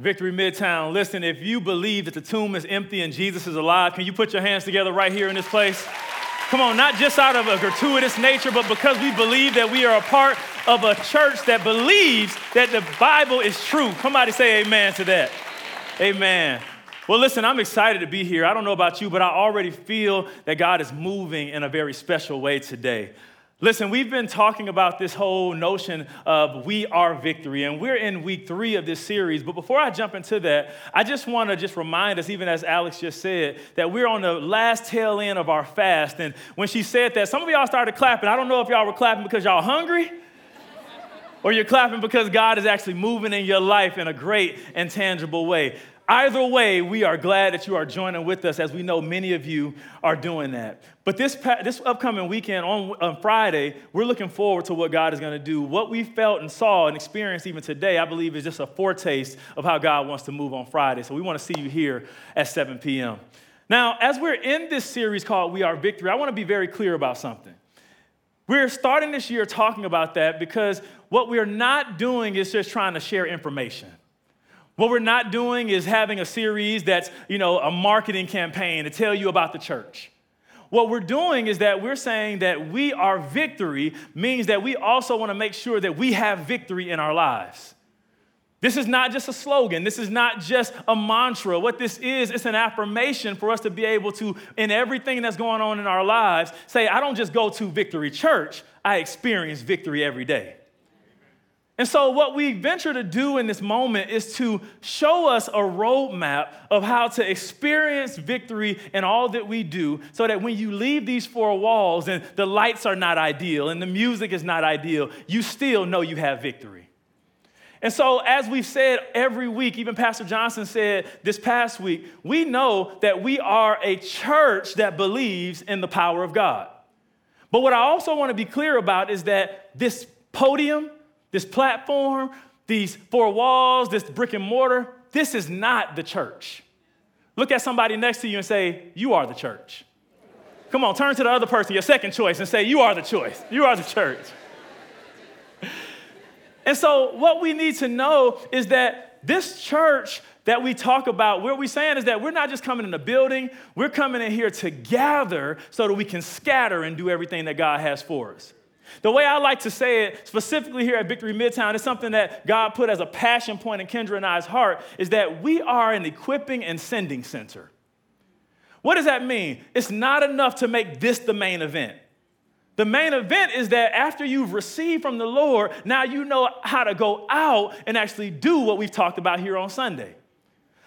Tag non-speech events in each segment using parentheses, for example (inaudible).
Victory Midtown, listen, if you believe that the tomb is empty and Jesus is alive, can you put your hands together right here in this place? Come on, not just out of a gratuitous nature, but because we believe that we are a part of a church that believes that the Bible is true. Somebody say amen to that. Amen. Well, listen, I'm excited to be here. I don't know about you, but I already feel that God is moving in a very special way today. Listen, we've been talking about this whole notion of we are victory, and we're in week three of this series. But before I jump into that, I just want to just remind us, even as Alex just said, that we're on the last tail end of our fast. And when she said that, some of y'all started clapping. I don't know if y'all were clapping because y'all hungry or you're clapping because God is actually moving in your life in a great and tangible way. Either way, we are glad that you are joining with us as we know many of you are doing that. But this, this upcoming weekend on, on Friday, we're looking forward to what God is going to do. What we felt and saw and experienced even today, I believe, is just a foretaste of how God wants to move on Friday. So we want to see you here at 7 p.m. Now, as we're in this series called We Are Victory, I want to be very clear about something. We're starting this year talking about that because what we're not doing is just trying to share information. What we're not doing is having a series that's, you know, a marketing campaign to tell you about the church. What we're doing is that we're saying that we are victory means that we also want to make sure that we have victory in our lives. This is not just a slogan. This is not just a mantra. What this is, it's an affirmation for us to be able to, in everything that's going on in our lives, say, I don't just go to Victory Church, I experience victory every day. And so, what we venture to do in this moment is to show us a roadmap of how to experience victory in all that we do, so that when you leave these four walls and the lights are not ideal and the music is not ideal, you still know you have victory. And so, as we've said every week, even Pastor Johnson said this past week, we know that we are a church that believes in the power of God. But what I also want to be clear about is that this podium, this platform, these four walls, this brick and mortar, this is not the church. Look at somebody next to you and say, You are the church. Come on, turn to the other person, your second choice, and say, You are the choice. You are the church. (laughs) and so, what we need to know is that this church that we talk about, what we're saying is that we're not just coming in a building, we're coming in here to gather so that we can scatter and do everything that God has for us. The way I like to say it, specifically here at Victory Midtown, is something that God put as a passion point in Kendra and I's heart, is that we are an equipping and sending center. What does that mean? It's not enough to make this the main event. The main event is that after you've received from the Lord, now you know how to go out and actually do what we've talked about here on Sunday.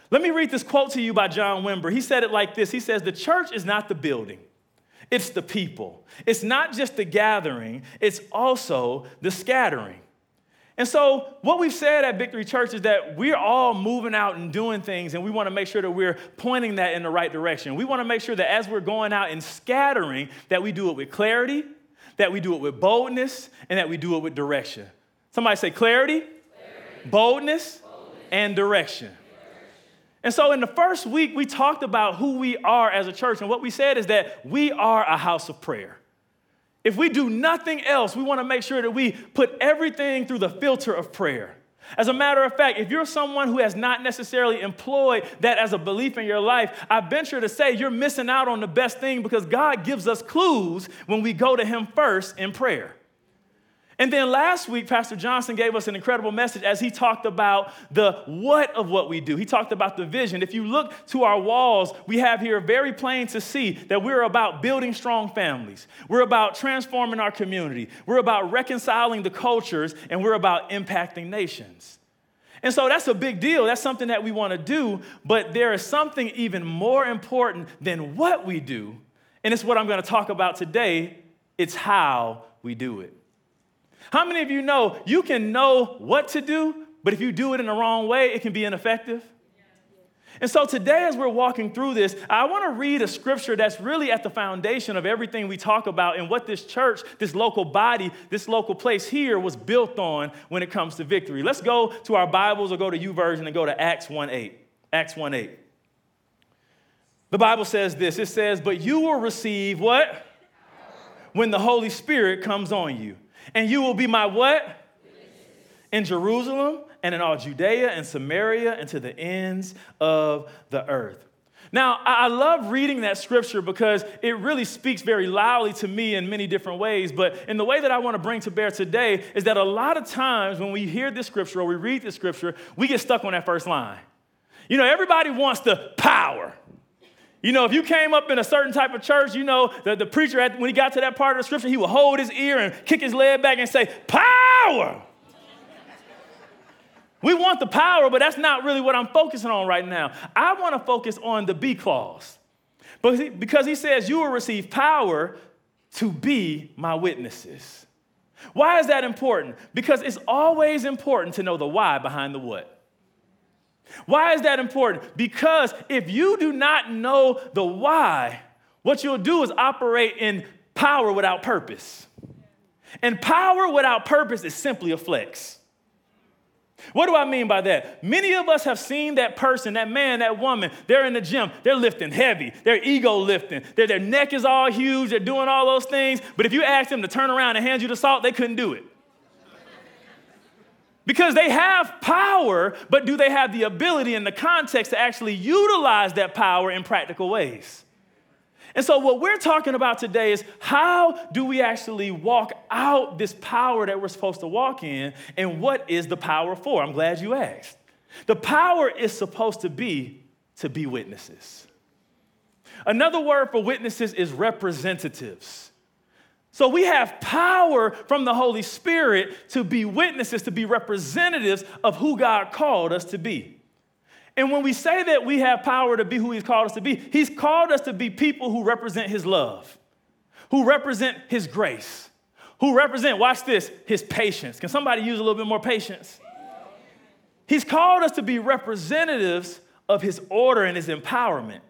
Let me read this quote to you by John Wimber. He said it like this He says, The church is not the building, it's the people. It's not just the gathering, it's also the scattering. And so, what we've said at Victory Church is that we're all moving out and doing things, and we want to make sure that we're pointing that in the right direction. We want to make sure that as we're going out and scattering, that we do it with clarity, that we do it with boldness, and that we do it with direction. Somebody say clarity, clarity. Boldness, boldness, and direction. And so, in the first week, we talked about who we are as a church. And what we said is that we are a house of prayer. If we do nothing else, we want to make sure that we put everything through the filter of prayer. As a matter of fact, if you're someone who has not necessarily employed that as a belief in your life, I venture to say you're missing out on the best thing because God gives us clues when we go to Him first in prayer. And then last week, Pastor Johnson gave us an incredible message as he talked about the what of what we do. He talked about the vision. If you look to our walls, we have here very plain to see that we're about building strong families. We're about transforming our community. We're about reconciling the cultures, and we're about impacting nations. And so that's a big deal. That's something that we want to do, but there is something even more important than what we do. And it's what I'm going to talk about today. It's how we do it. How many of you know you can know what to do, but if you do it in the wrong way, it can be ineffective? And so today, as we're walking through this, I want to read a scripture that's really at the foundation of everything we talk about and what this church, this local body, this local place here was built on when it comes to victory. Let's go to our Bibles or go to YouVersion and go to Acts 1 8. Acts 1 8. The Bible says this it says, But you will receive what? When the Holy Spirit comes on you. And you will be my what? In Jerusalem and in all Judea and Samaria and to the ends of the earth. Now, I love reading that scripture because it really speaks very loudly to me in many different ways. But in the way that I want to bring to bear today is that a lot of times when we hear this scripture or we read this scripture, we get stuck on that first line. You know, everybody wants the power. You know, if you came up in a certain type of church, you know, the, the preacher, when he got to that part of the scripture, he would hold his ear and kick his leg back and say, Power! We want the power, but that's not really what I'm focusing on right now. I want to focus on the B clause. But because he says, You will receive power to be my witnesses. Why is that important? Because it's always important to know the why behind the what. Why is that important? Because if you do not know the why, what you'll do is operate in power without purpose. And power without purpose is simply a flex. What do I mean by that? Many of us have seen that person, that man, that woman, they're in the gym, they're lifting heavy, they're ego lifting, their, their neck is all huge, they're doing all those things. But if you ask them to turn around and hand you the salt, they couldn't do it. Because they have power, but do they have the ability and the context to actually utilize that power in practical ways? And so, what we're talking about today is how do we actually walk out this power that we're supposed to walk in, and what is the power for? I'm glad you asked. The power is supposed to be to be witnesses. Another word for witnesses is representatives. So we have power from the Holy Spirit to be witnesses, to be representatives of who God called us to be. And when we say that we have power to be who He's called us to be, He's called us to be people who represent His love, who represent His grace, who represent, watch this, His patience. Can somebody use a little bit more patience? He's called us to be representatives of His order and His empowerment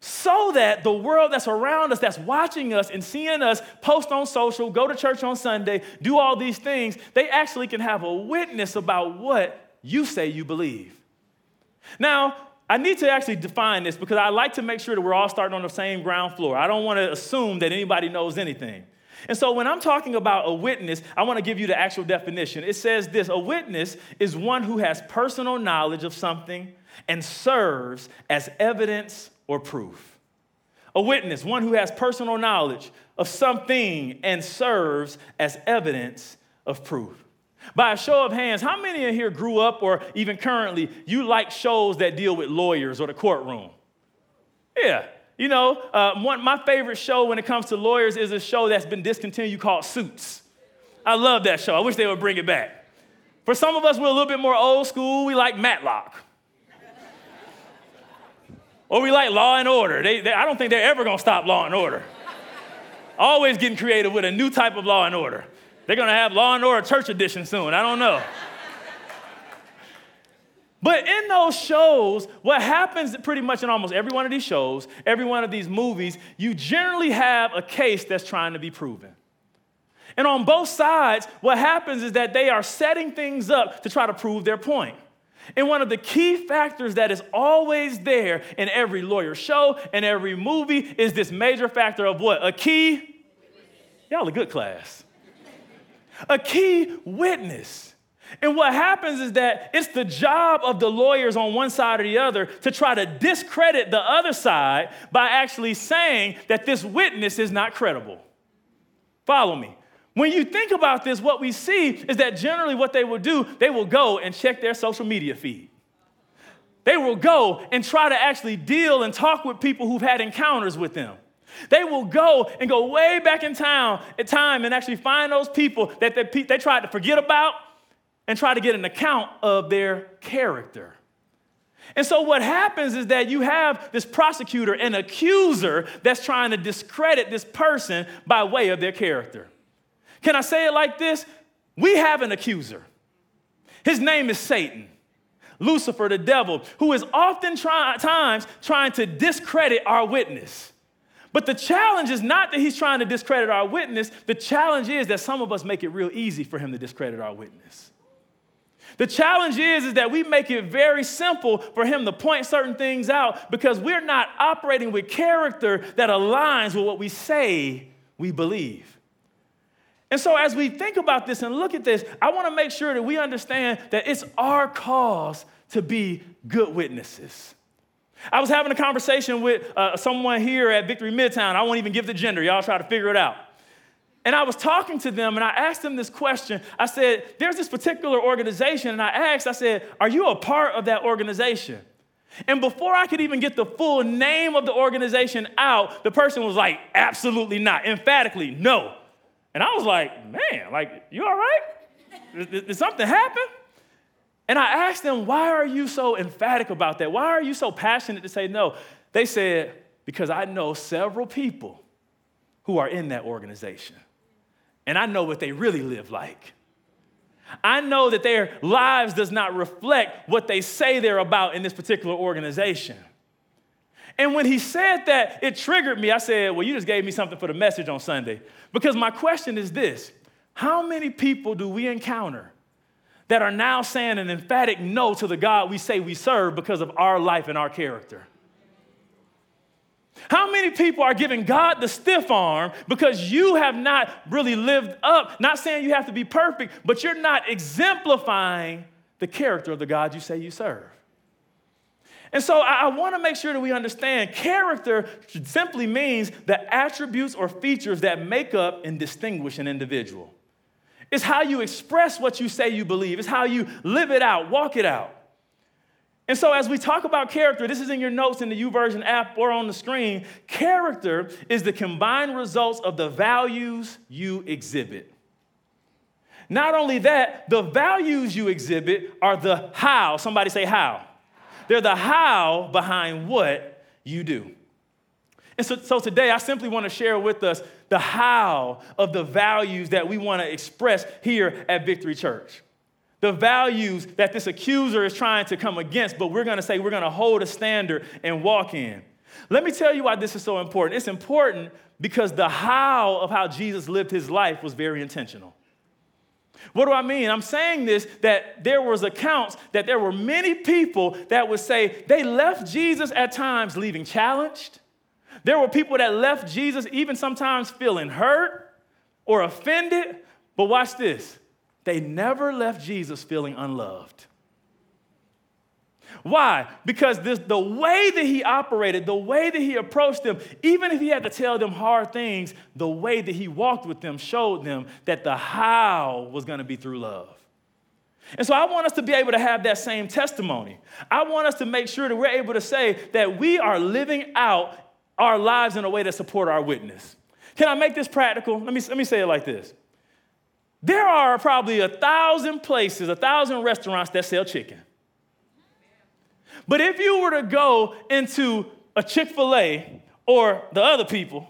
so that the world that's around us, that's watching us and seeing us post on social, go to church on Sunday, do all these things, they actually can have a witness about what you say you believe. Now, I need to actually define this because I like to make sure that we're all starting on the same ground floor. I don't want to assume that anybody knows anything. And so when I'm talking about a witness, I want to give you the actual definition. It says this a witness is one who has personal knowledge of something and serves as evidence or proof. A witness, one who has personal knowledge of something and serves as evidence of proof. By a show of hands, how many in here grew up or even currently you like shows that deal with lawyers or the courtroom? Yeah. You know, uh, one, my favorite show when it comes to lawyers is a show that's been discontinued called Suits. I love that show. I wish they would bring it back. For some of us, we're a little bit more old school. We like Matlock. Or we like Law and Order. They, they, I don't think they're ever to stop Law and Order. Always getting creative with a new type of Law and Order. They're to have Law and Order Church Edition soon. I don't know. But in those shows, what happens pretty much in almost every one of these shows, every one of these movies, you generally have a case that's trying to be proven. And on both sides, what happens is that they are setting things up to try to prove their point. And one of the key factors that is always there in every lawyer show and every movie is this major factor of what? A key? Y'all a good class a key witness. And what happens is that it's the job of the lawyers on one side or the other to try to discredit the other side by actually saying that this witness is not credible. Follow me. When you think about this, what we see is that generally what they will do, they will go and check their social media feed. They will go and try to actually deal and talk with people who've had encounters with them. They will go and go way back in town, in time and actually find those people that they, they tried to forget about and try to get an account of their character. And so, what happens is that you have this prosecutor and accuser that's trying to discredit this person by way of their character. Can I say it like this? We have an accuser. His name is Satan, Lucifer, the devil, who is often try- times trying to discredit our witness. But the challenge is not that he's trying to discredit our witness. The challenge is that some of us make it real easy for him to discredit our witness. The challenge is, is that we make it very simple for him to point certain things out because we're not operating with character that aligns with what we say we believe. And so, as we think about this and look at this, I want to make sure that we understand that it's our cause to be good witnesses. I was having a conversation with uh, someone here at Victory Midtown. I won't even give the gender, y'all try to figure it out. And I was talking to them and I asked them this question. I said, There's this particular organization. And I asked, I said, Are you a part of that organization? And before I could even get the full name of the organization out, the person was like, Absolutely not. Emphatically, no. And I was like, Man, like, you all right? Did, did something happen? And I asked them, Why are you so emphatic about that? Why are you so passionate to say no? They said, Because I know several people who are in that organization and I know what they really live like. I know that their lives does not reflect what they say they're about in this particular organization. And when he said that, it triggered me. I said, Well, you just gave me something for the message on Sunday. Because my question is this How many people do we encounter that are now saying an emphatic no to the God we say we serve because of our life and our character? How many people are giving God the stiff arm because you have not really lived up? Not saying you have to be perfect, but you're not exemplifying the character of the God you say you serve. And so I, I want to make sure that we understand character simply means the attributes or features that make up and distinguish an individual. It's how you express what you say you believe, it's how you live it out, walk it out. And so, as we talk about character, this is in your notes in the YouVersion app or on the screen. Character is the combined results of the values you exhibit. Not only that, the values you exhibit are the how. Somebody say how. They're the how behind what you do. And so, so today, I simply want to share with us the how of the values that we want to express here at Victory Church the values that this accuser is trying to come against, but we're gonna say we're gonna hold a standard and walk in. Let me tell you why this is so important. It's important because the how of how Jesus lived his life was very intentional. What do I mean? I'm saying this that there was accounts that there were many people that would say they left Jesus at times leaving challenged. There were people that left Jesus even sometimes feeling hurt or offended. But watch this. They never left Jesus feeling unloved. Why? Because this, the way that he operated, the way that he approached them, even if he had to tell them hard things, the way that he walked with them showed them that the how was going to be through love. And so I want us to be able to have that same testimony. I want us to make sure that we're able to say that we are living out our lives in a way that support our witness. Can I make this practical? Let me, let me say it like this. There are probably a thousand places, a thousand restaurants that sell chicken. But if you were to go into a Chick fil A or the other people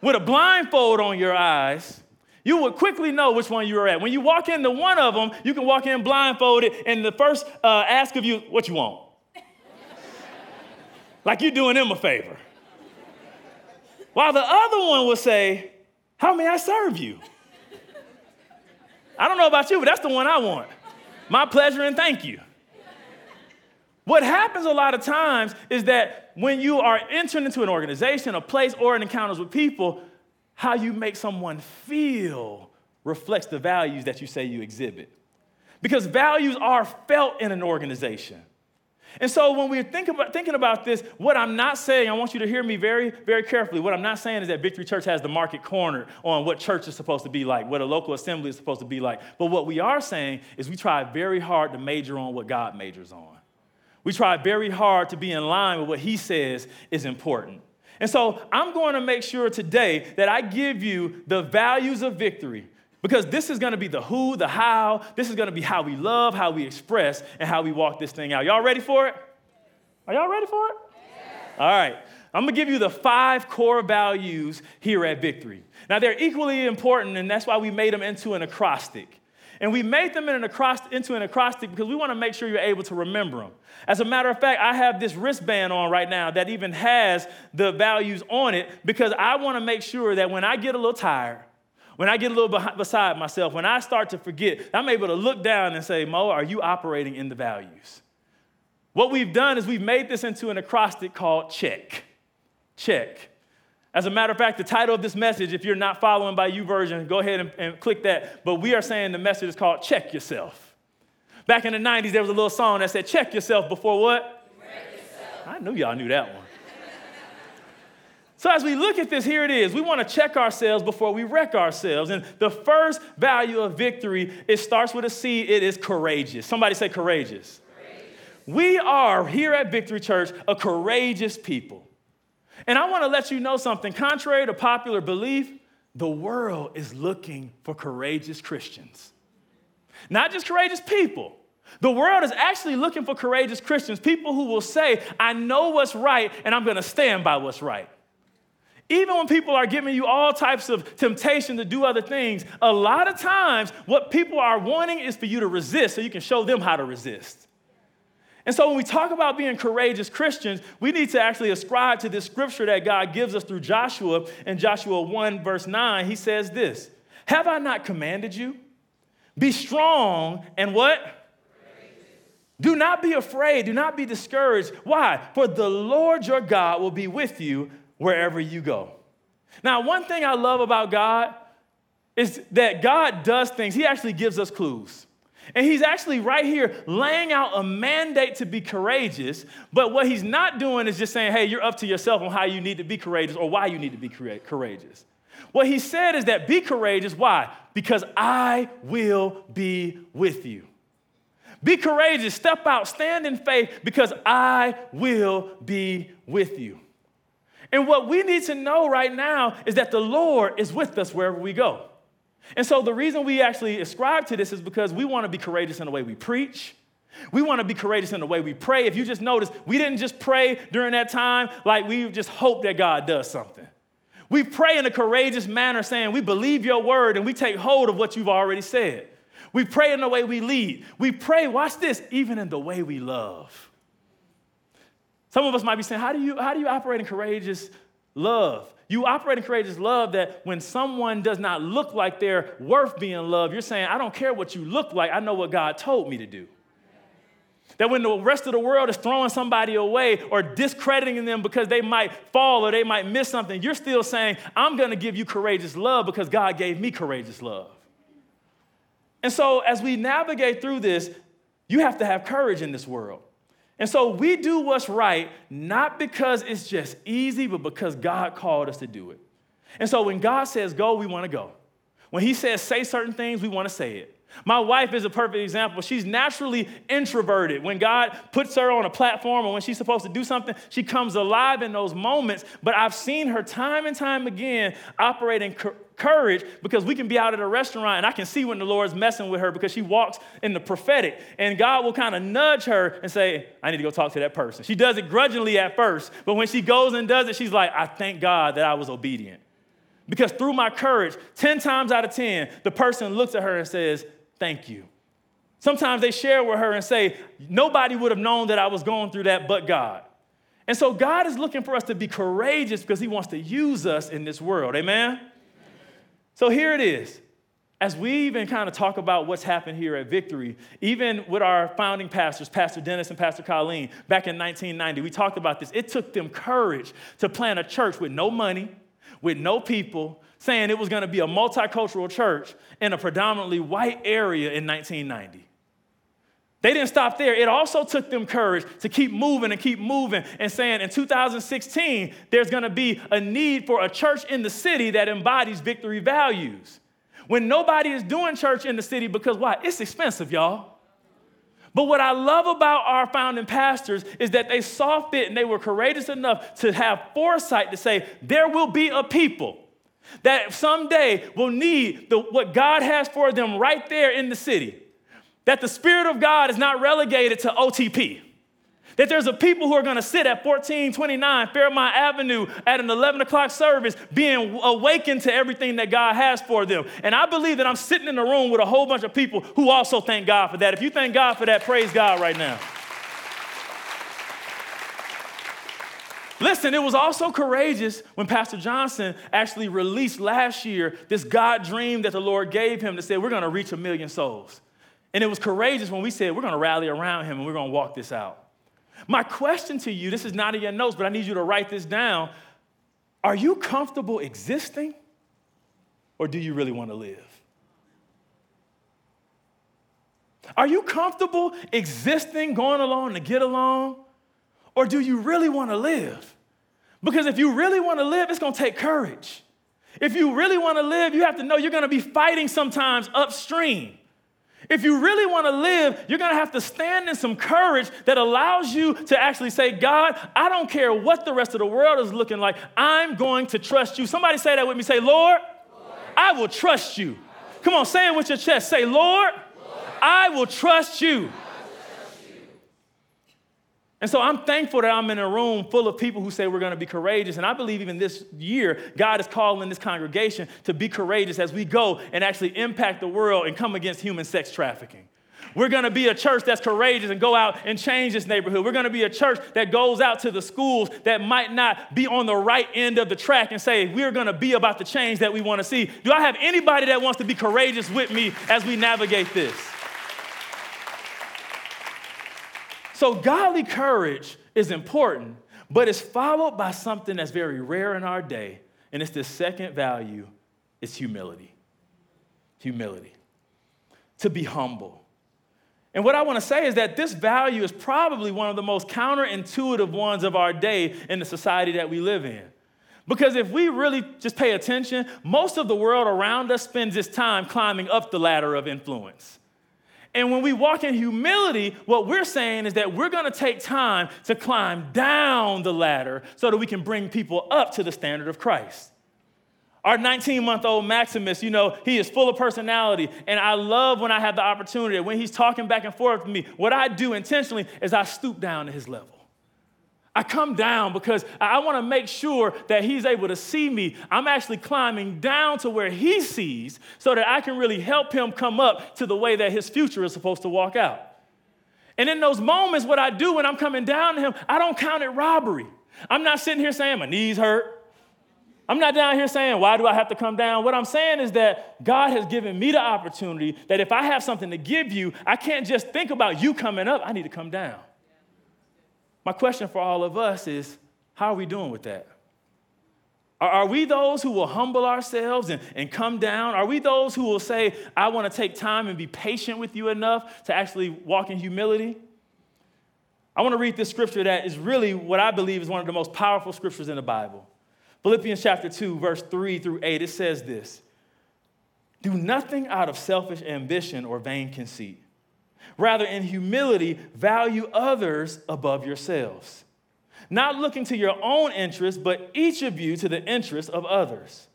with a blindfold on your eyes, you would quickly know which one you were at. When you walk into one of them, you can walk in blindfolded, and the first uh, ask of you, What you want? (laughs) like you're doing them a favor. While the other one will say, how may I serve you? I don't know about you, but that's the one I want. My pleasure and thank you. What happens a lot of times is that when you are entering into an organization, a place, or an encounters with people, how you make someone feel reflects the values that you say you exhibit. Because values are felt in an organization. And so when we're thinking about, thinking about this, what I'm not saying, I want you to hear me very, very carefully. What I'm not saying is that Victory Church has the market cornered on what church is supposed to be like, what a local assembly is supposed to be like. But what we are saying is we try very hard to major on what God majors on. We try very hard to be in line with what He says is important. And so I'm going to make sure today that I give you the values of victory because this is gonna be the who, the how. This is gonna be how we love, how we express, and how we walk this thing out. Y'all ready for it? Are y'all ready for it? All right. I'm gonna give you the five core values here at Victory. Now, they're equally important, and that's why we made them into an acrostic. And we made them in an acrostic, into an acrostic because we wanna make sure you're able to remember them. As a matter of fact, I have this wristband on right now that even has the values on it because I wanna make sure that when I get a little tired, when I get a little beside myself, when I start to forget, I'm able to look down and say, Mo, are you operating in the values? What we've done is we've made this into an acrostic called check. Check. As a matter of fact, the title of this message, if you're not following by YouVersion, go ahead and, and click that. But we are saying the message is called Check Yourself. Back in the 90s, there was a little song that said, Check yourself before what? I knew y'all knew that one. So, as we look at this, here it is. We want to check ourselves before we wreck ourselves. And the first value of victory, it starts with a C, it is courageous. Somebody say courageous. courageous. We are here at Victory Church a courageous people. And I want to let you know something. Contrary to popular belief, the world is looking for courageous Christians. Not just courageous people. The world is actually looking for courageous Christians, people who will say, I know what's right and I'm going to stand by what's right. Even when people are giving you all types of temptation to do other things, a lot of times what people are wanting is for you to resist so you can show them how to resist. And so when we talk about being courageous Christians, we need to actually ascribe to this scripture that God gives us through Joshua. In Joshua 1, verse 9, he says this Have I not commanded you? Be strong and what? Do not be afraid. Do not be discouraged. Why? For the Lord your God will be with you wherever you go. Now, one thing I love about God is that God does things, He actually gives us clues. And he's actually right here laying out a mandate to be courageous, but what he's not doing is just saying, hey, you're up to yourself on how you need to be courageous or why you need to be courageous. What he said is that be courageous. Why? Because I will be with you. Be courageous, step out, stand in faith because I will be with you. And what we need to know right now is that the Lord is with us wherever we go. And so the reason we actually ascribe to this is because we want to be courageous in the way we preach. We want to be courageous in the way we pray. If you just notice, we didn't just pray during that time like we just hope that God does something. We pray in a courageous manner, saying, We believe your word and we take hold of what you've already said. We pray in the way we lead. We pray, watch this, even in the way we love. Some of us might be saying, how do you, how do you operate in courageous love? You operate in courageous love that when someone does not look like they're worth being loved, you're saying, I don't care what you look like, I know what God told me to do. That when the rest of the world is throwing somebody away or discrediting them because they might fall or they might miss something, you're still saying, I'm gonna give you courageous love because God gave me courageous love. And so as we navigate through this, you have to have courage in this world. And so we do what's right, not because it's just easy, but because God called us to do it. And so when God says go, we want to go. When He says say certain things, we want to say it. My wife is a perfect example. She's naturally introverted. When God puts her on a platform or when she's supposed to do something, she comes alive in those moments. But I've seen her time and time again operating courage because we can be out at a restaurant and I can see when the Lord's messing with her because she walks in the prophetic and God will kind of nudge her and say, I need to go talk to that person. She does it grudgingly at first, but when she goes and does it, she's like, I thank God that I was obedient. Because through my courage, 10 times out of 10, the person looks at her and says, Thank you. Sometimes they share with her and say, Nobody would have known that I was going through that but God. And so God is looking for us to be courageous because He wants to use us in this world. Amen? So here it is. As we even kind of talk about what's happened here at Victory, even with our founding pastors, Pastor Dennis and Pastor Colleen, back in 1990, we talked about this. It took them courage to plant a church with no money, with no people, saying it was going to be a multicultural church in a predominantly white area in 1990. They didn't stop there. It also took them courage to keep moving and keep moving and saying in 2016, there's going to be a need for a church in the city that embodies victory values. When nobody is doing church in the city because why? It's expensive, y'all. But what I love about our founding pastors is that they saw fit and they were courageous enough to have foresight to say, there will be a people that someday will need the, what God has for them right there in the city that the Spirit of God is not relegated to OTP. That there's a people who are to sit at 1429 Fairmont Avenue at an 11 o'clock service being awakened to everything that God has for them. And I believe that I'm sitting in a room with a whole bunch of people who also thank God for that. If you thank God for that, praise God right now. Listen, it was also courageous when Pastor Johnson actually released last year this God dream that the Lord gave him to say, we're going to reach a million souls. And it was courageous when we said, we're going to rally around him and we're going to walk this out. My question to you this is not in your notes, but I need you to write this down. Are you comfortable existing or do you really want to live? Are you comfortable existing, going along to get along? Or do you really want to live? Because if you really want to live, it's going to take courage. If you really want to live, you have to know you're going to be fighting sometimes upstream. If you really want to live, you're going to have to stand in some courage that allows you to actually say, God, I don't care what the rest of the world is looking like. I'm going to trust you. Somebody say that with me. Say, Lord, Lord I will trust you. Come on, say it with your chest. Say, Lord, I will trust you. And so I'm thankful that I'm in a room full of people who say we're going to be courageous. And I believe even this year, God is calling this congregation to be courageous as we go and actually impact the world and come against human sex trafficking. We're going to be a church that's courageous and go out and change this neighborhood. We're going to be a church that goes out to the schools that might not be on the right end of the track and say, we're going to be about the change that we want to see. Do I have anybody that wants to be courageous with me as we navigate this? So, godly courage is important, but it's followed by something that's very rare in our day, and it's the second value it's humility. Humility. To be humble. And what I want to say is that this value is probably one of the most counterintuitive ones of our day in the society that we live in. Because if we really just pay attention, most of the world around us spends its time climbing up the ladder of influence. And when we walk in humility, what we're saying is that we're gonna take time to climb down the ladder so that we can bring people up to the standard of Christ. Our 19 month old Maximus, you know, he is full of personality. And I love when I have the opportunity, when he's talking back and forth with me, what I do intentionally is I stoop down to his level. I come down because I want to make sure that he's able to see me. I'm actually climbing down to where he sees so that I can really help him come up to the way that his future is supposed to walk out. And in those moments, what I do when I'm coming down to him, I don't count it robbery. I'm not sitting here saying my knees hurt. I'm not down here saying, why do I have to come down? What I'm saying is that God has given me the opportunity that if I have something to give you, I can't just think about you coming up, I need to come down. My question for all of us is how are we doing with that? Are, we those who will humble ourselves and, and come down? Are we those who will say, I want to take time and be patient with you enough to actually walk in humility? I want to read this scripture that is really what I believe is one of the most powerful scriptures in the Bible. Philippians chapter 2, verse 3 through 8, it says this Do nothing out of selfish ambition or vain conceit Rather, in humility, value others above yourselves, not looking to your own interests, but each of you to the interests of others.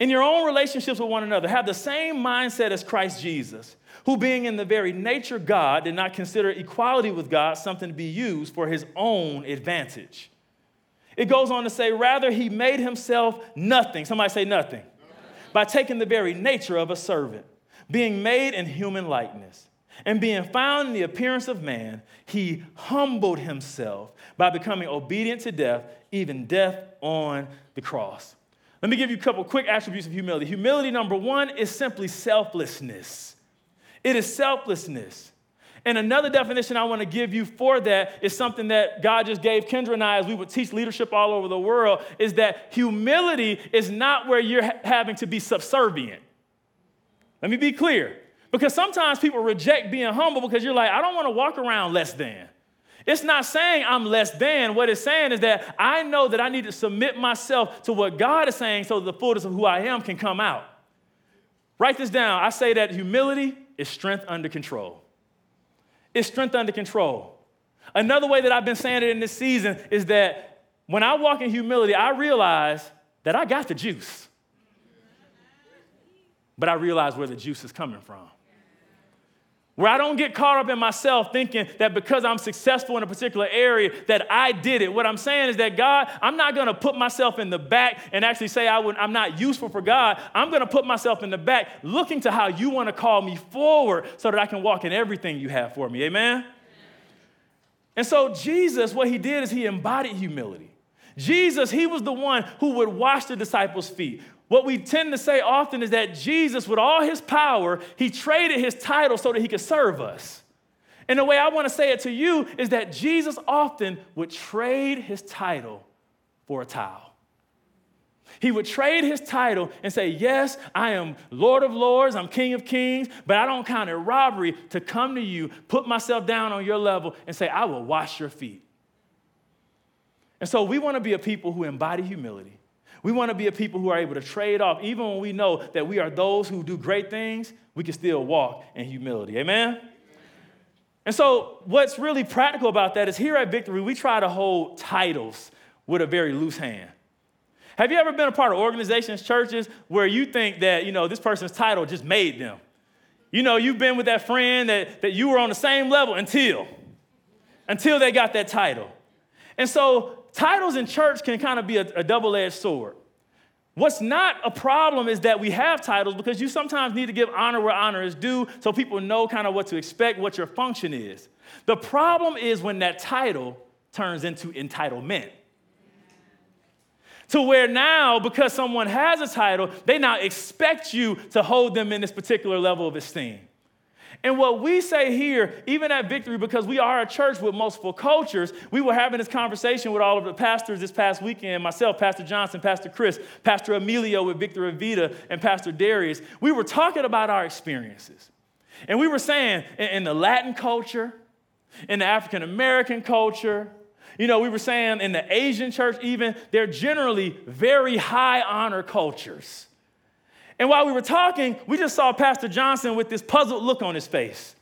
In your own relationships with one another, have the same mindset as Christ Jesus, who, being in the very nature God, did not consider equality with God something to be used for his own advantage. It goes on to say, rather, he made himself nothing. Somebody say nothing. nothing. By taking the very nature of a servant, being made in human likeness and being found in the appearance of man, he humbled himself by becoming obedient to death, even death on the cross. Let me give you a couple quick attributes of humility. Humility, number one, is simply selflessness. It is selflessness. And another definition I want to give you for that is something that God just gave Kendra and I as we would teach leadership all over the world is that humility is not where you're having to be subservient. Let me be clear. Because sometimes people reject being humble because you're like, I don't want to walk around less than. It's not saying I'm less than. What it's saying is that I know that I need to submit myself to what God is saying so the fullness of who I am can come out. Write this down. I say that humility is strength under control. It's strength under control. Another way that I've been saying it in this season is that when I walk in humility, I realize that I got the juice. But I realize where the juice is coming from. Where I don't get caught up in myself thinking that because I'm successful in a particular area that I did it. What I'm saying is that God, I'm not going to put myself in the back and actually say I would, I'm not useful for God. I'm going to put myself in the back looking to how you want to call me forward so that I can walk in everything you have for me. Amen? And so Jesus, what he did is he embodied humility. Jesus, he was the one who would wash the disciples' feet. What we tend to say often is that Jesus, with all his power, he traded his title so that he could serve us. And the way I want to say it to you is that Jesus often would trade his title for a towel. He would trade his title and say, Yes, I am Lord of Lords, I'm King of Kings, but I don't count it robbery to come to you, put myself down on your level, and say, I will wash your feet. And so we want to be a people who embody humility. We want to be a people who are able to trade off, even when we know that we are those who do great things, we can still walk in humility. Amen? And so, what's really practical about that is here at Victory, we try to hold titles with a very loose hand. Have you ever been a part of organizations, churches, where you think that, you know, this person's title just made them? You know, you've been with that friend that, that you were on the same level until, until they got that title. And so titles in church can kind of be a, a double-edged sword. What's not a problem is that we have titles because you sometimes need to give honor where honor is due so people know kind of what to expect, what your function is. The problem is when that title turns into entitlement to where now, because someone has a title, they now expect you to hold them in this particular level of esteem. And what we say here, even at Victory, because we are a church with multiple cultures, we were having this conversation with all of the pastors this past weekend myself, Pastor Johnson, Pastor Chris, Pastor Emilio with Victor Avita, and Pastor Darius. We were talking about our experiences. And we were saying in the Latin culture, in the African American culture, you know, we were saying in the Asian church, even, they're generally very high honor cultures. And while we were talking, we just saw Pastor Johnson with this puzzled look on his face.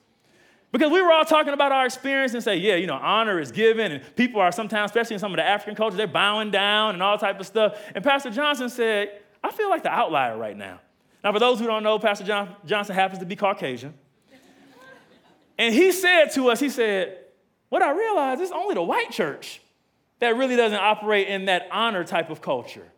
Because we were all talking about our experience and say, yeah, you know, honor is given, and people are sometimes, especially in some of the African cultures, they're bowing down and all type of stuff. And Pastor Johnson said, I feel like the outlier right now. Now, for those who don't know, Pastor John, Johnson happens to be Caucasian. And he said to us, he said, what I realized is only the white church that really doesn't operate in that honor type of culture.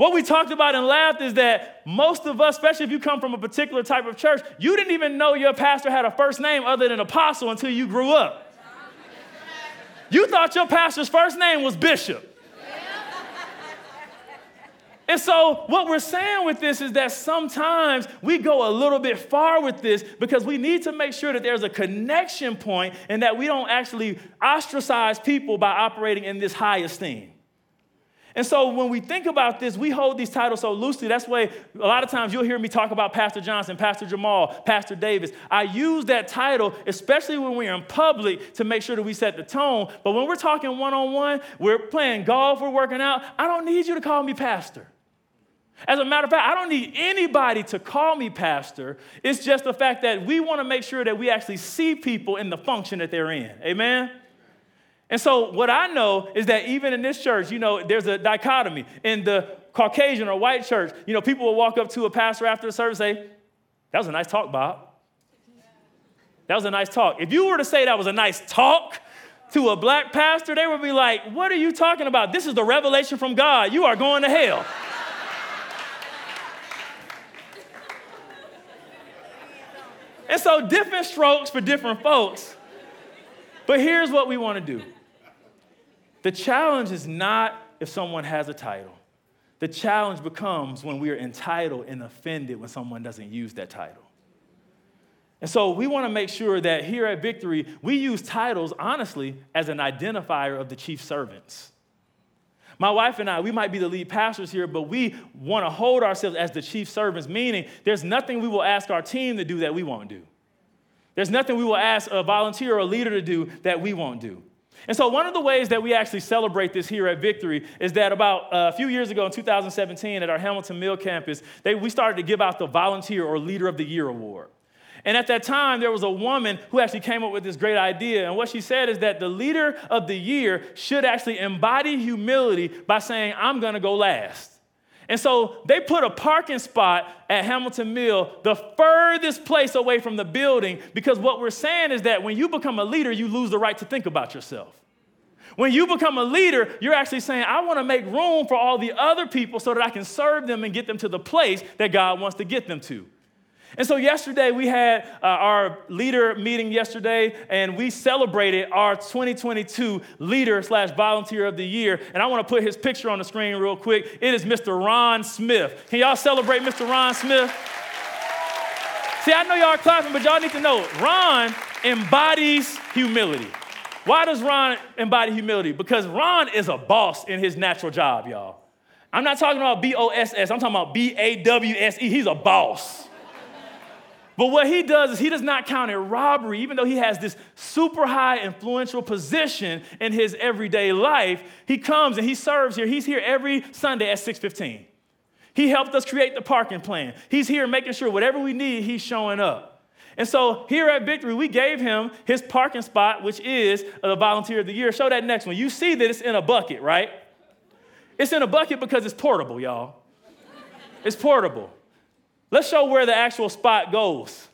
What we talked about and laughed is that most of us, especially if you come from a particular type of church, you didn't even know your pastor had a first name other than apostle until you grew up. You thought your pastor's first name was bishop. And so, what we're saying with this is that sometimes we go a little bit far with this because we need to make sure that there's a connection point and that we don't actually ostracize people by operating in this high esteem. And so when we think about this, we hold these titles so loosely. That's why a lot of times you'll hear me talk about Pastor Johnson, Pastor Jamal, Pastor Davis. I use that title, especially when we're in public, to make sure that we set the tone. But when we're talking one on one, we're playing golf, we're working out, I don't need you to call me pastor. As a matter of fact, I don't need anybody to call me pastor. It's just the fact that we want to make sure that we actually see people in the function that they're in. Amen? And so, what I know is that even in this church, you know, there's a dichotomy. In the Caucasian or white church, you know, people will walk up to a pastor after the service and say, That was a nice talk, Bob. That was a nice talk. If you were to say that was a nice talk to a black pastor, they would be like, What are you talking about? This is the revelation from God. You are going to hell. And so, different strokes for different folks. But here's what we want to do the challenge is not if someone has a title, the challenge becomes when we are entitled and offended when someone doesn't use that title. And so we want to make sure that here at Victory, we use titles, honestly, as an identifier of the chief servants. My wife and I, we might be the lead pastors here, but we want to hold ourselves as the chief servants, meaning there's nothing we will ask our team to do that we won't do. There's nothing we will ask a volunteer or a leader to do that we won't do. And so, one of the ways that we actually celebrate this here at Victory is that about uh, a few years ago in 2017 at our Hamilton Mill campus, they, we started to give out the Volunteer or Leader of the Year award. And at that time, there was a woman who actually came up with this great idea. And what she said is that the leader of the year should actually embody humility by saying, I'm going to go last. And so they put a parking spot at Hamilton Mill, the furthest place away from the building, because what we're saying is that when you become a leader, you lose the right to think about yourself. When you become a leader, you're actually saying, I want to make room for all the other people so that I can serve them and get them to the place that God wants to get them to. And so yesterday we had uh, our leader meeting yesterday, and we celebrated our 2022 leader slash volunteer of the year. And I want to put his picture on the screen real quick. It is Mr. Ron Smith. Can y'all celebrate Mr. Ron Smith? See, I know y'all are clapping, but y'all need to know Ron embodies humility. Why does Ron embody humility? Because Ron is a boss in his natural job, y'all. I'm not talking about B O S S, I'm talking about B A W S E. He's a boss. But what he does is he does not count it robbery, even though he has this super high influential position in his everyday life. He comes and he serves here. He's here every Sunday at 6:15. He helped us create the parking plan. He's here making sure whatever we need, he's showing up. And so here at Victory, we gave him his parking spot, which is the volunteer of the year. Show that next one. You see that it's in a bucket, right? It's in a bucket because it's portable, y'all. It's portable. Let's show where the actual spot goes.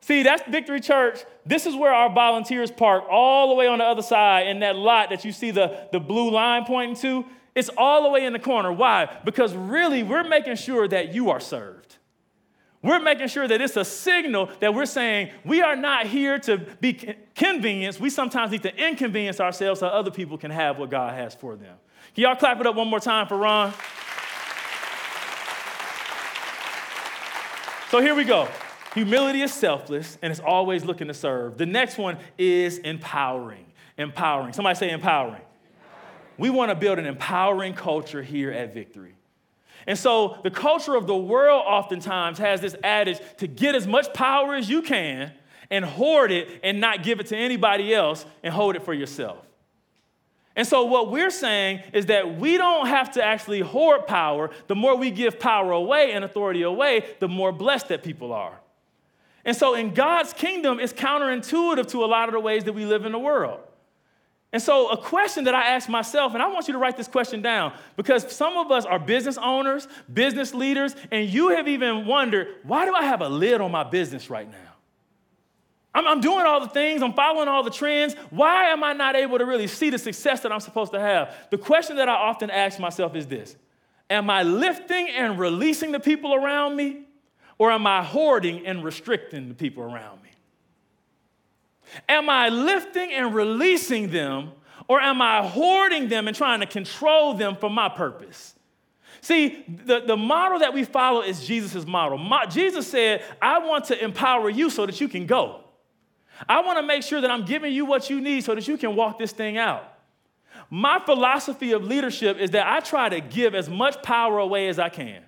See, that's Victory Church. This is where our volunteers park, all the way on the other side in that lot that you see the, the blue line pointing to. It's all the way in the corner. Why? Because really, we're making sure that you are served. We're making sure that it's a signal that we're saying we are not here to be convenienced. We sometimes need to inconvenience ourselves so other people can have what God has for them. Can y'all clap it up one more time for Ron? So here we go. Humility is selfless and it's always looking to serve. The next one is empowering. Empowering. Somebody say empowering. We want to build an empowering culture here at Victory. And so the culture of the world oftentimes has this adage to get as much power as you can and hoard it and not give it to anybody else and hold it for yourself. And so, what we're saying is that we don't have to actually hoard power. The more we give power away and authority away, the more blessed that people are. And so, in God's kingdom, it's counterintuitive to a lot of the ways that we live in the world. And so, a question that I ask myself, and I want you to write this question down because some of us are business owners, business leaders, and you have even wondered why do I have a lid on my business right now? I'm, I'm, doing all the things, I'm following all the trends. Why am I not able to really see the success that I'm supposed to have? The question that I often ask myself is this Am I lifting and releasing the people around me, or am I hoarding and restricting the people around me? Am I lifting and releasing them, or am I hoarding them and trying to control them for my purpose? See, the, the model that we follow is Jesus' model. My, Jesus said, I want to empower you so that you can go. I want to make sure that I'm giving you what you need so that you can walk this thing out. My philosophy of leadership is that I try to give as much power away as I can.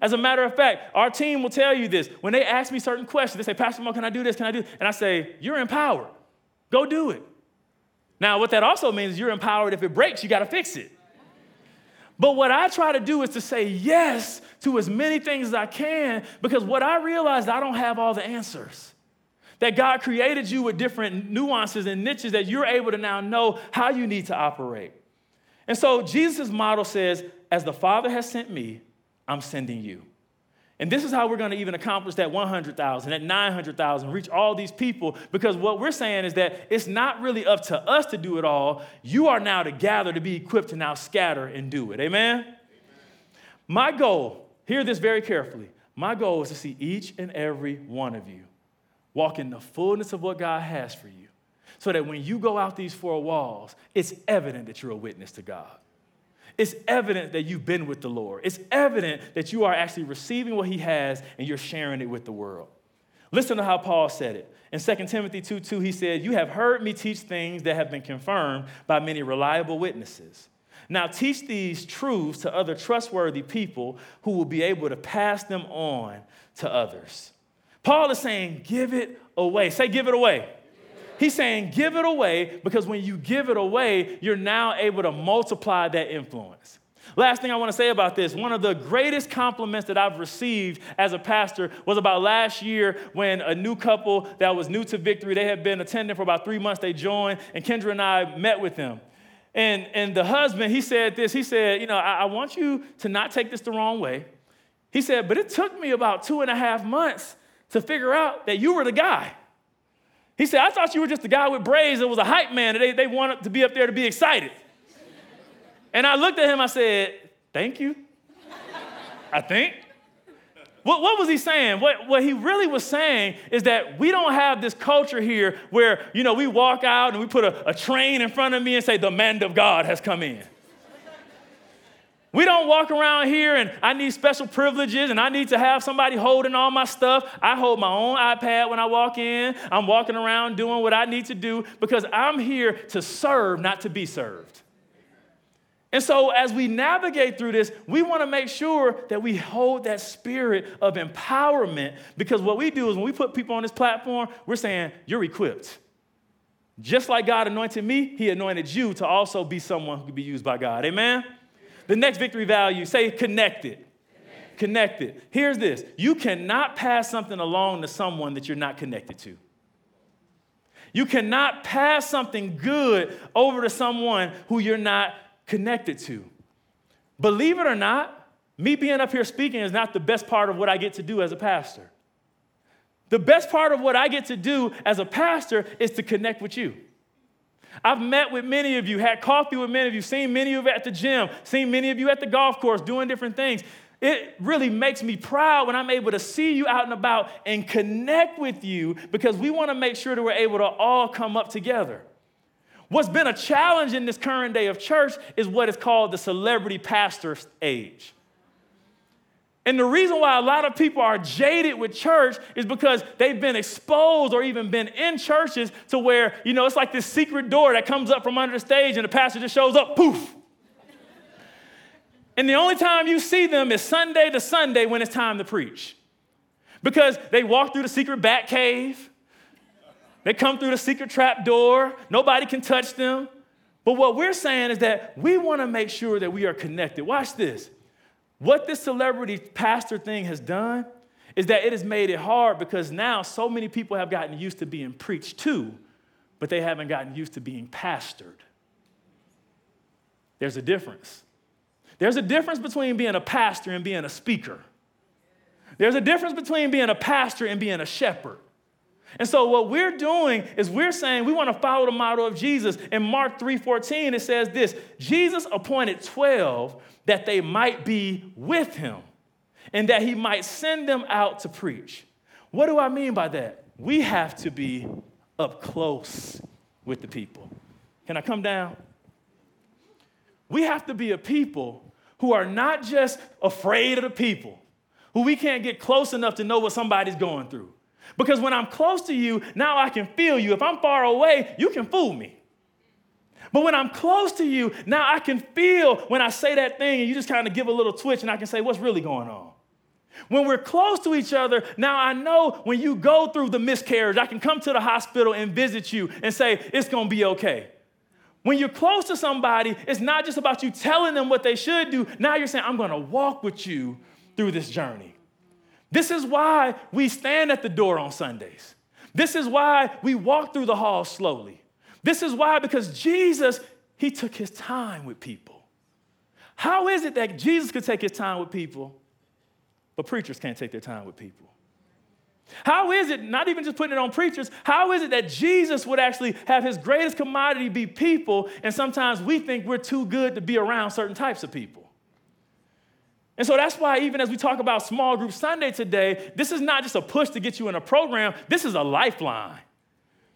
As a matter of fact, our team will tell you this. When they ask me certain questions, they say, Pastor Mo, can I do this? Can I do this? And I say, You're empowered. Go do it. Now, what that also means is you're empowered. If it breaks, you got to fix it. But what I try to do is to say yes to as many things as I can because what I realize I don't have all the answers. That God created you with different nuances and niches that you're able to now know how you need to operate. And so Jesus' model says, As the Father has sent me, I'm sending you. And this is how we're going to even accomplish that 100,000, that 900,000, reach all these people, because what we're saying is that it's not really up to us to do it all. You are now to gather, to be equipped to now scatter and do it. Amen? Amen. My goal, hear this very carefully, my goal is to see each and every one of you Walk in the fullness of what God has for you so that when you go out these four walls, it's evident that you're a witness to God. It's evident that you've been with the Lord. It's evident that you are actually receiving what He has and you're sharing it with the world. Listen to how Paul said it. In 2 Timothy 2 2, he said, You have heard me teach things that have been confirmed by many reliable witnesses. Now teach these truths to other trustworthy people who will be able to pass them on to others. Paul is saying, give it away. Say, give it away. He's saying, give it away because when you give it away, you're now able to multiply that influence. Last thing I want to say about this one of the greatest compliments that I've received as a pastor was about last year when a new couple that was new to victory, they had been attending for about three months, they joined, and Kendra and I met with them. And, and the husband, he said this he said, You know, I, I want you to not take this the wrong way. He said, But it took me about two and a half months to figure out that you were the guy. He said, I thought you were just the guy with braids that was a hype man and they, they wanted to be up there to be excited. And I looked at him, I said, Thank you. I think. What, what was he saying? What, what he really was saying is that we don't have this culture here where, you know, we walk out and we put a, a train in front of me and say, The man of God has come in. We don't walk around here and I need special privileges and I need to have somebody holding all my stuff. I hold my own iPad when I walk in. I'm walking around doing what I need to do because I'm here to serve, not to be served. And so, as we navigate through this, we want to make sure that we hold that spirit of empowerment because what we do is when we put people on this platform, we're saying, You're equipped. Just like God anointed me, He anointed you to also be someone who could be used by God. Amen? The next victory value, say connected. Connected. connected. Here's this you cannot pass something along to someone that you're not connected to. You cannot pass something good over to someone who you're not connected to. Believe it or not, me being up here speaking is not the best part of what I get to do as a pastor. The best part of what I get to do as a pastor is to connect with you. I've met with many of you, had coffee with many of you, seen many of you at the gym, seen many of you at the golf course doing different things. It really makes me proud when I'm able to see you out and about and connect with you because we want to make sure that we're able to all come up together. What's been a challenge in this current day of church is what is called the celebrity pastor age. And the reason why a lot of people are jaded with church is because they've been exposed or even been in churches to where, you know, it's like this secret door that comes up from under the stage and the pastor just shows up, poof. and the only time you see them is Sunday to Sunday when it's time to preach. Because they walk through the secret back cave, they come through the secret trap door, nobody can touch them. But what we're saying is that we want to make sure that we are connected. Watch this. What this celebrity pastor thing has done is that it has made it hard because now so many people have gotten used to being preached to, but they haven't gotten used to being pastored. There's a difference. There's a difference between being a pastor and being a speaker. There's a difference between being a pastor and being a shepherd. And so what we're doing is we're saying we want to follow the model of Jesus. In Mark 3:14 it says this, Jesus appointed 12 that they might be with him and that he might send them out to preach. What do I mean by that? We have to be up close with the people. Can I come down? We have to be a people who are not just afraid of the people, who we can't get close enough to know what somebody's going through. Because when I'm close to you, now I can feel you. If I'm far away, you can fool me. But when I'm close to you, now I can feel when I say that thing and you just kind of give a little twitch and I can say, what's really going on? When we're close to each other, now I know when you go through the miscarriage, I can come to the hospital and visit you and say, it's gonna be okay. When you're close to somebody, it's not just about you telling them what they should do. Now you're saying, I'm gonna walk with you through this journey. This is why we stand at the door on Sundays. This is why we walk through the halls slowly. This is why, because Jesus, he took his time with people. How is it that Jesus could take his time with people, but preachers can't take their time with people? How is it, not even just putting it on preachers, how is it that Jesus would actually have his greatest commodity be people, and sometimes we think we're too good to be around certain types of people? And so that's why, even as we talk about small group Sunday today, this is not just a push to get you in a program, this is a lifeline.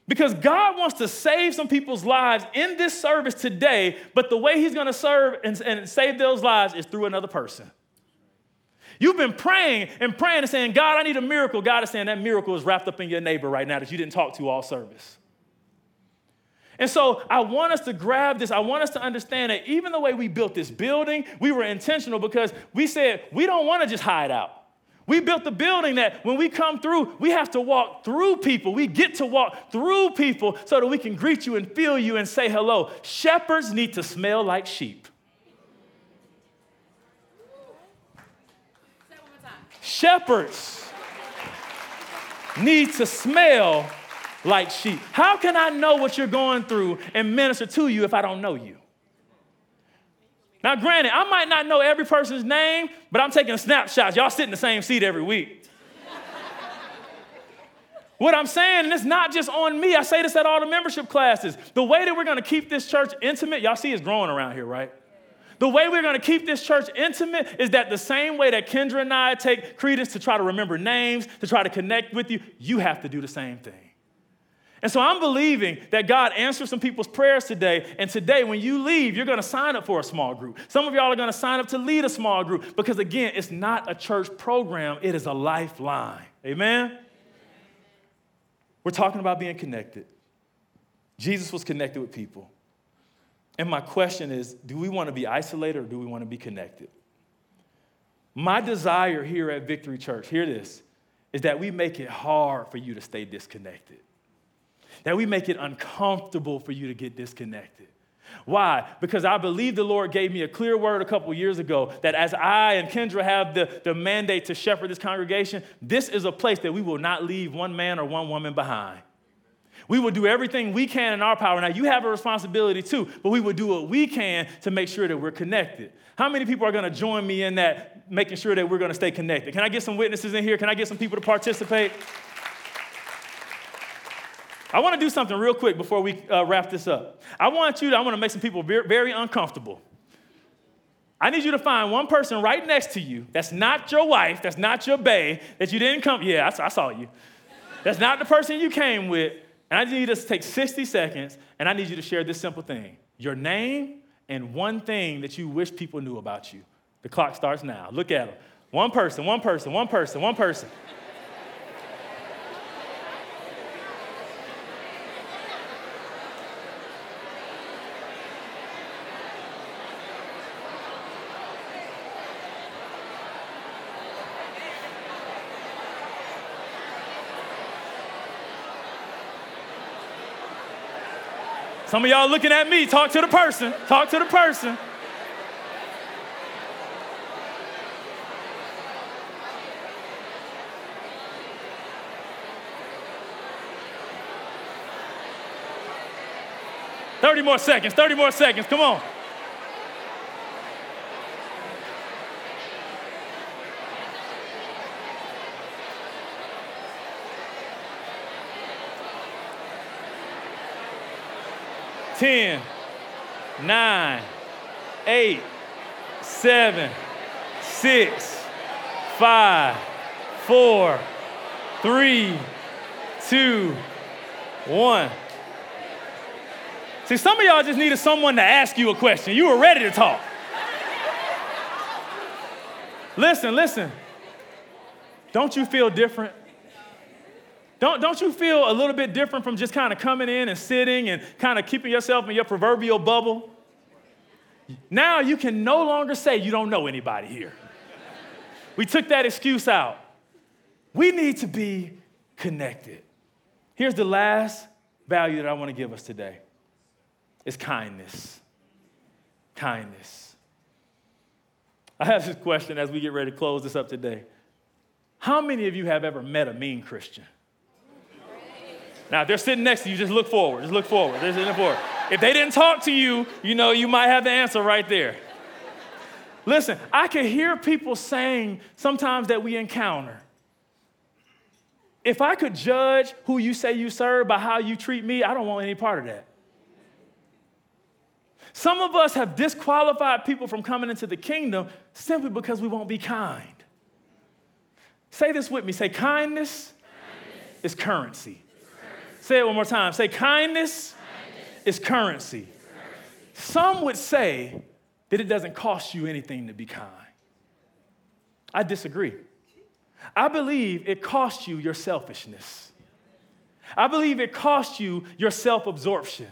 Because God wants to save some people's lives in this service today, but the way He's gonna serve and, and save those lives is through another person. You've been praying and praying and saying, God, I need a miracle. God is saying that miracle is wrapped up in your neighbor right now that you didn't talk to all service. And so I want us to grab this. I want us to understand that even the way we built this building, we were intentional because we said we don't want to just hide out. We built the building that when we come through, we have to walk through people. We get to walk through people so that we can greet you and feel you and say hello. Shepherds need to smell like sheep. Shepherds need to smell like sheep. How can I know what you're going through and minister to you if I don't know you? Now, granted, I might not know every person's name, but I'm taking snapshots. Y'all sit in the same seat every week. what I'm saying, and it's not just on me, I say this at all the membership classes. The way that we're gonna keep this church intimate, y'all see it's growing around here, right? The way we're gonna keep this church intimate is that the same way that Kendra and I take credence to try to remember names, to try to connect with you, you have to do the same thing. And so I'm believing that God answers some people's prayers today. And today, when you leave, you're going to sign up for a small group. Some of y'all are going to sign up to lead a small group because, again, it's not a church program, it is a lifeline. Amen? We're talking about being connected. Jesus was connected with people. And my question is do we want to be isolated or do we want to be connected? My desire here at Victory Church, hear this, is that we make it hard for you to stay disconnected, that we make it uncomfortable for you to get disconnected. Why? Because I believe the Lord gave me a clear word a couple years ago that as I and Kendra have the, the mandate to shepherd this congregation, this is a place that we will not leave one man or one woman behind. We will do everything we can in our power. Now, you have a responsibility too, but we will do what we can to make sure that we're connected. How many people are going to join me in that, making sure that we're going to stay connected? Can I get some witnesses in here? Can I get some people to participate? I want to do something real quick before we uh, wrap this up. I want you to, I want to make some people very, very uncomfortable. I need you to find one person right next to you that's not your wife, that's not your bae, that you didn't come, yeah, I, I saw you. That's not the person you came with, and I need you to take 60 seconds and I need you to share this simple thing your name and one thing that you wish people knew about you. The clock starts now. Look at them. One person, one person, one person, one person. Some of y'all looking at me, talk to the person, talk to the person. Thirty more seconds, 30 more seconds, come on. 10, 9, 8, 7, 6, 5, 4, 3, 2, 1. See, some of y'all just needed someone to ask you a question. You were ready to talk. listen, listen. Don't you feel different? Don't, don't you feel a little bit different from just kind of coming in and sitting and kind of keeping yourself in your proverbial bubble? Now you can no longer say you don't know anybody here. We took that excuse out. We need to be connected. Here's the last value that I want to give us today. It's kindness. Kindness. I have this question as we get ready to close this up today. How many of you have ever met a mean Christian? Now, if they're sitting next to you, just look forward. Just look forward. Just look forward. If they didn't talk to you, you know, you might have the answer right there. Listen, I can hear people saying sometimes that we encounter. If I could judge who you say you serve by how you treat me, I don't want any part of that. Some of us have disqualified people from coming into the kingdom simply because we won't be kind. Say this with me say, kindness, kindness. is currency. Say it one more time. Say, kindness, kindness. is currency. currency. Some would say that it doesn't cost you anything to be kind. I disagree. I believe it costs you your selfishness. I believe it costs you your self absorption.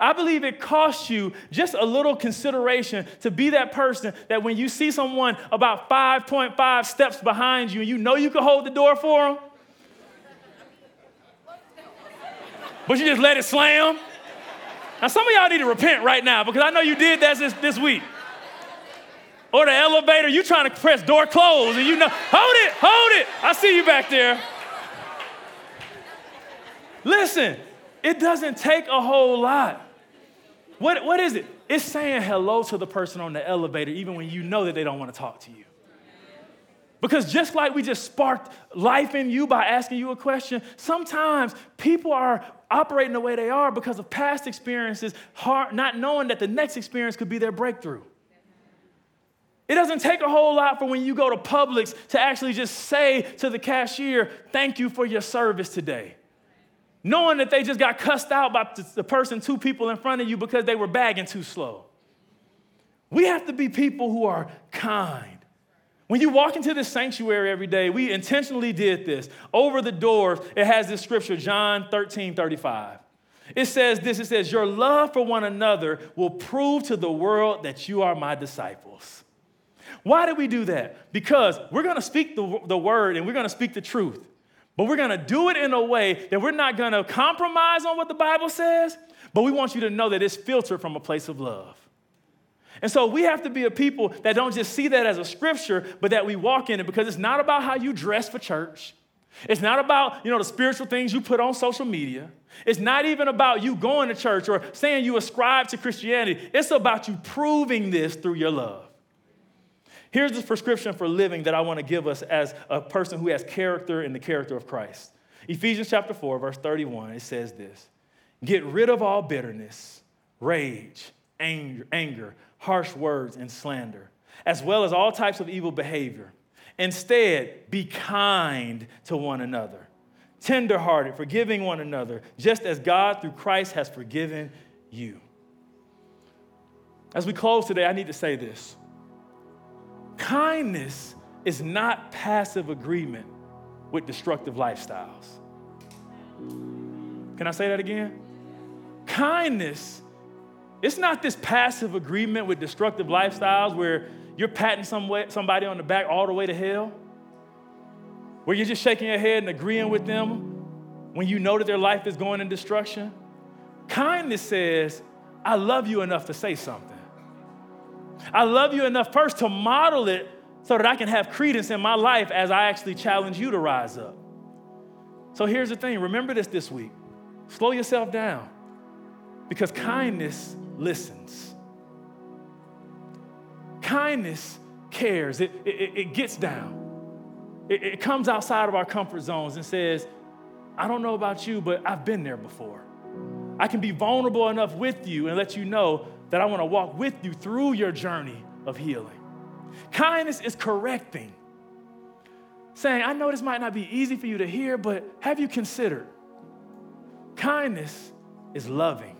I believe it costs you just a little consideration to be that person that when you see someone about 5.5 steps behind you and you know you can hold the door for them, but you just let it slam. Now, some of y'all need to repent right now because I know you did that this, this week. Or the elevator, you trying to press door close and you know, hold it, hold it. I see you back there. Listen, it doesn't take a whole lot. What, what is it? It's saying hello to the person on the elevator even when you know that they don't want to talk to you. Because just like we just sparked life in you by asking you a question, sometimes people are operating the way they are because of past experiences, not knowing that the next experience could be their breakthrough. It doesn't take a whole lot for when you go to Publix to actually just say to the cashier, Thank you for your service today. Knowing that they just got cussed out by the person, two people in front of you because they were bagging too slow. We have to be people who are kind. When you walk into this sanctuary every day, we intentionally did this. Over the doors, it has this scripture, John 13 35. It says this it says, Your love for one another will prove to the world that you are my disciples. Why do we do that? Because we're gonna speak the, the word and we're gonna speak the truth. But we're gonna do it in a way that we're not gonna compromise on what the Bible says, but we want you to know that it's filtered from a place of love. And so we have to be a people that don't just see that as a scripture, but that we walk in it because it's not about how you dress for church. It's not about, you know, the spiritual things you put on social media. It's not even about you going to church or saying you ascribe to Christianity. It's about you proving this through your love. Here's the prescription for living that I want to give us as a person who has character in the character of Christ. Ephesians chapter 4, verse 31, it says this Get rid of all bitterness, rage, anger, anger harsh words and slander, as well as all types of evil behavior. Instead, be kind to one another, tenderhearted, forgiving one another, just as God through Christ has forgiven you. As we close today, I need to say this kindness is not passive agreement with destructive lifestyles. Can I say that again? Kindness it's not this passive agreement with destructive lifestyles where you're patting somebody on the back all the way to hell, where you're just shaking your head and agreeing with them when you know that their life is going in destruction. Kindness says, I love you enough to say something. I love you enough first to model it so that I can have credence in my life as I actually challenge you to rise up. So here's the thing remember this this week. Slow yourself down because kindness listens. Kindness cares, it, it, it gets down. It, it comes outside of our comfort zones and says, I don't know about you, but I've been there before. I can be vulnerable enough with you and let you know that I want to walk with you through your journey of healing. Kindness is correcting, saying, I know this might not be easy for you to hear, but have you considered? Kindness is loving.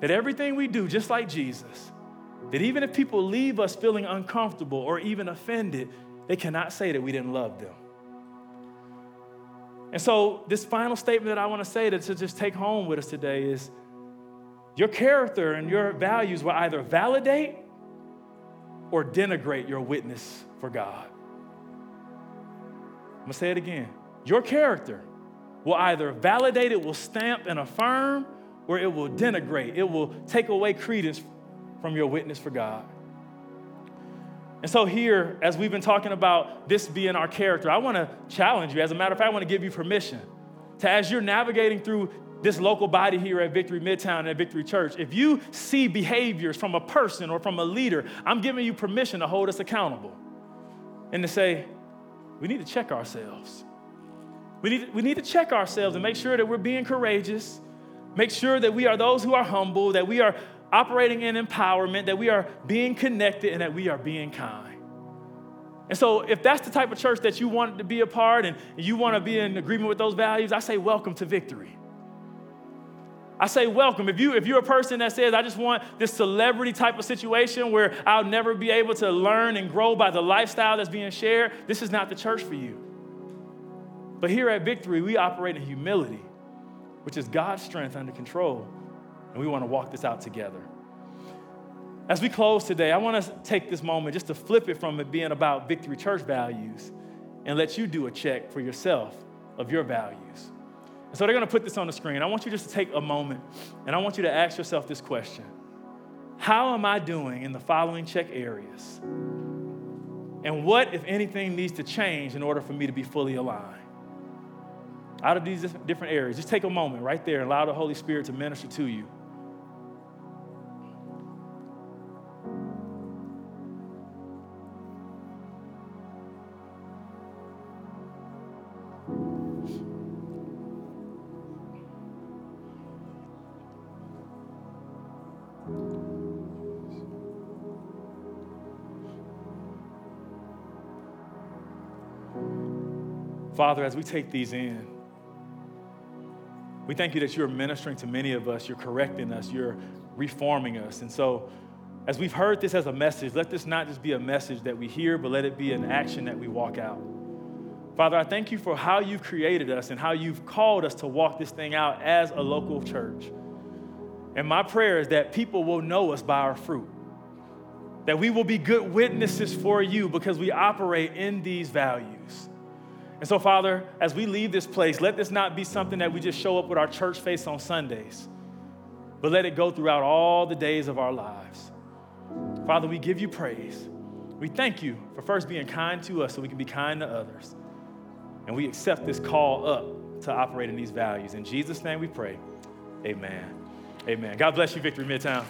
That everything we do, just like Jesus, that even if people leave us feeling uncomfortable or even offended, they cannot say that we didn't love them. And so, this final statement that I want to say to, to just take home with us today is your character and your values will either validate or denigrate your witness for God. I'm to say it again. Your character will either validate it, will stamp and affirm, where it will denigrate, it will take away credence from your witness for God. And so, here, as we've been talking about this being our character, I want to challenge you. As a matter of fact, I want to give you permission to, as you're navigating through this local body here at Victory Midtown and at Victory Church, if you see behaviors from a person or from a leader, I'm giving you permission to hold us accountable and to say, we need to check ourselves. We need, we need to check ourselves and make sure that we're being courageous, Make sure that we are those who are humble, that we are operating in empowerment, that we are being connected, and that we are being kind. And so, if that's the type of church that you want to be a part and you want to be in agreement with those values, I say welcome to victory. I say welcome. If you if you're a person that says I just want this celebrity type of situation where I'll never be able to learn and grow by the lifestyle that's being shared, this is not the church for you. But here at Victory, we operate in humility which is God's strength under control. And we want to walk this out together. As we close today, I want to take this moment just to flip it from it being about Victory Church values and let you do a check for yourself of your values. And so they're going to put this on the screen. I want you just to take a moment and I want you to ask yourself this question How am I doing in the following check areas? And what, if anything, needs to change in order for me to be fully aligned? Out of these different areas. Just take a moment right there and allow the Holy Spirit to minister to you. Father, as we take these in, we thank you that you're ministering to many of us, you're correcting us, you're reforming us. And so, as we've heard this as a message, let this not just be a message that we hear, but let it be an action that we walk out. Father, I thank you for how you've created us and how you've called us to walk this thing out as a local church. And my prayer is that people will know us by our fruit, that we will be good witnesses for you because we operate in these values. And so, Father, as we leave this place, let this not be something that we just show up with our church face on Sundays, but let it go throughout all the days of our lives. Father, we give you praise. We thank you for first being kind to us so we can be kind to others. And we accept this call up to operate in these values. In Jesus' name we pray. Amen. Amen. God bless you, Victory Midtown.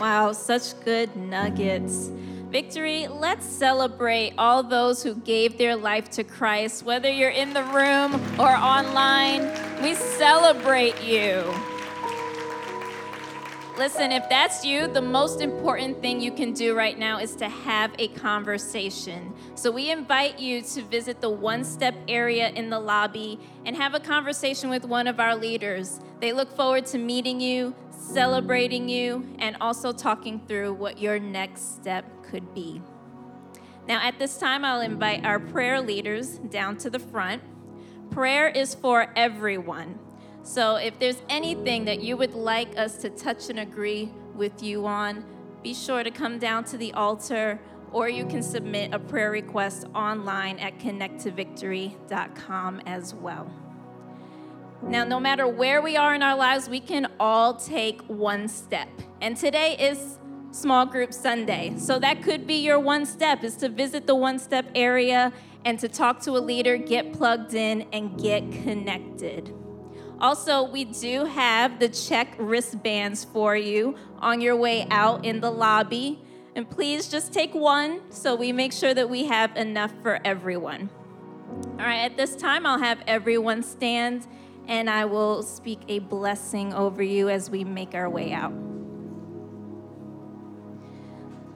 Wow, such good nuggets. Victory, let's celebrate all those who gave their life to Christ, whether you're in the room or online. We celebrate you. Listen, if that's you, the most important thing you can do right now is to have a conversation. So we invite you to visit the one step area in the lobby and have a conversation with one of our leaders. They look forward to meeting you, celebrating you, and also talking through what your next step could be. Now, at this time, I'll invite our prayer leaders down to the front. Prayer is for everyone. So if there's anything that you would like us to touch and agree with you on, be sure to come down to the altar or you can submit a prayer request online at connecttovictory.com as well. Now, no matter where we are in our lives, we can all take one step. And today is small group Sunday. So that could be your one step is to visit the one step area and to talk to a leader, get plugged in and get connected. Also, we do have the check wristbands for you on your way out in the lobby. And please just take one so we make sure that we have enough for everyone. All right, at this time, I'll have everyone stand and I will speak a blessing over you as we make our way out.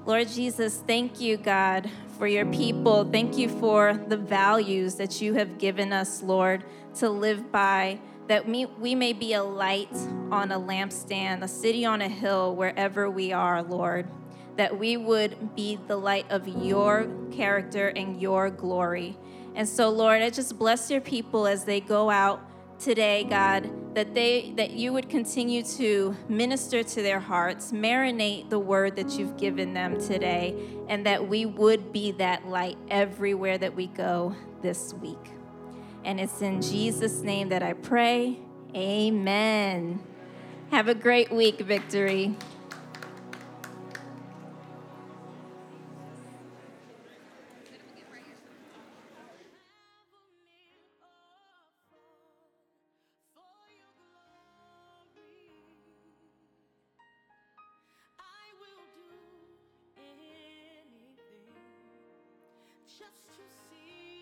Lord Jesus, thank you, God, for your people. Thank you for the values that you have given us, Lord, to live by that we, we may be a light on a lampstand, a city on a hill, wherever we are, Lord. That we would be the light of your character and your glory. And so, Lord, I just bless your people as they go out today, God, that they that you would continue to minister to their hearts, marinate the word that you've given them today, and that we would be that light everywhere that we go this week. And it's in Jesus' name that I pray. Amen. Have a great week, Victory.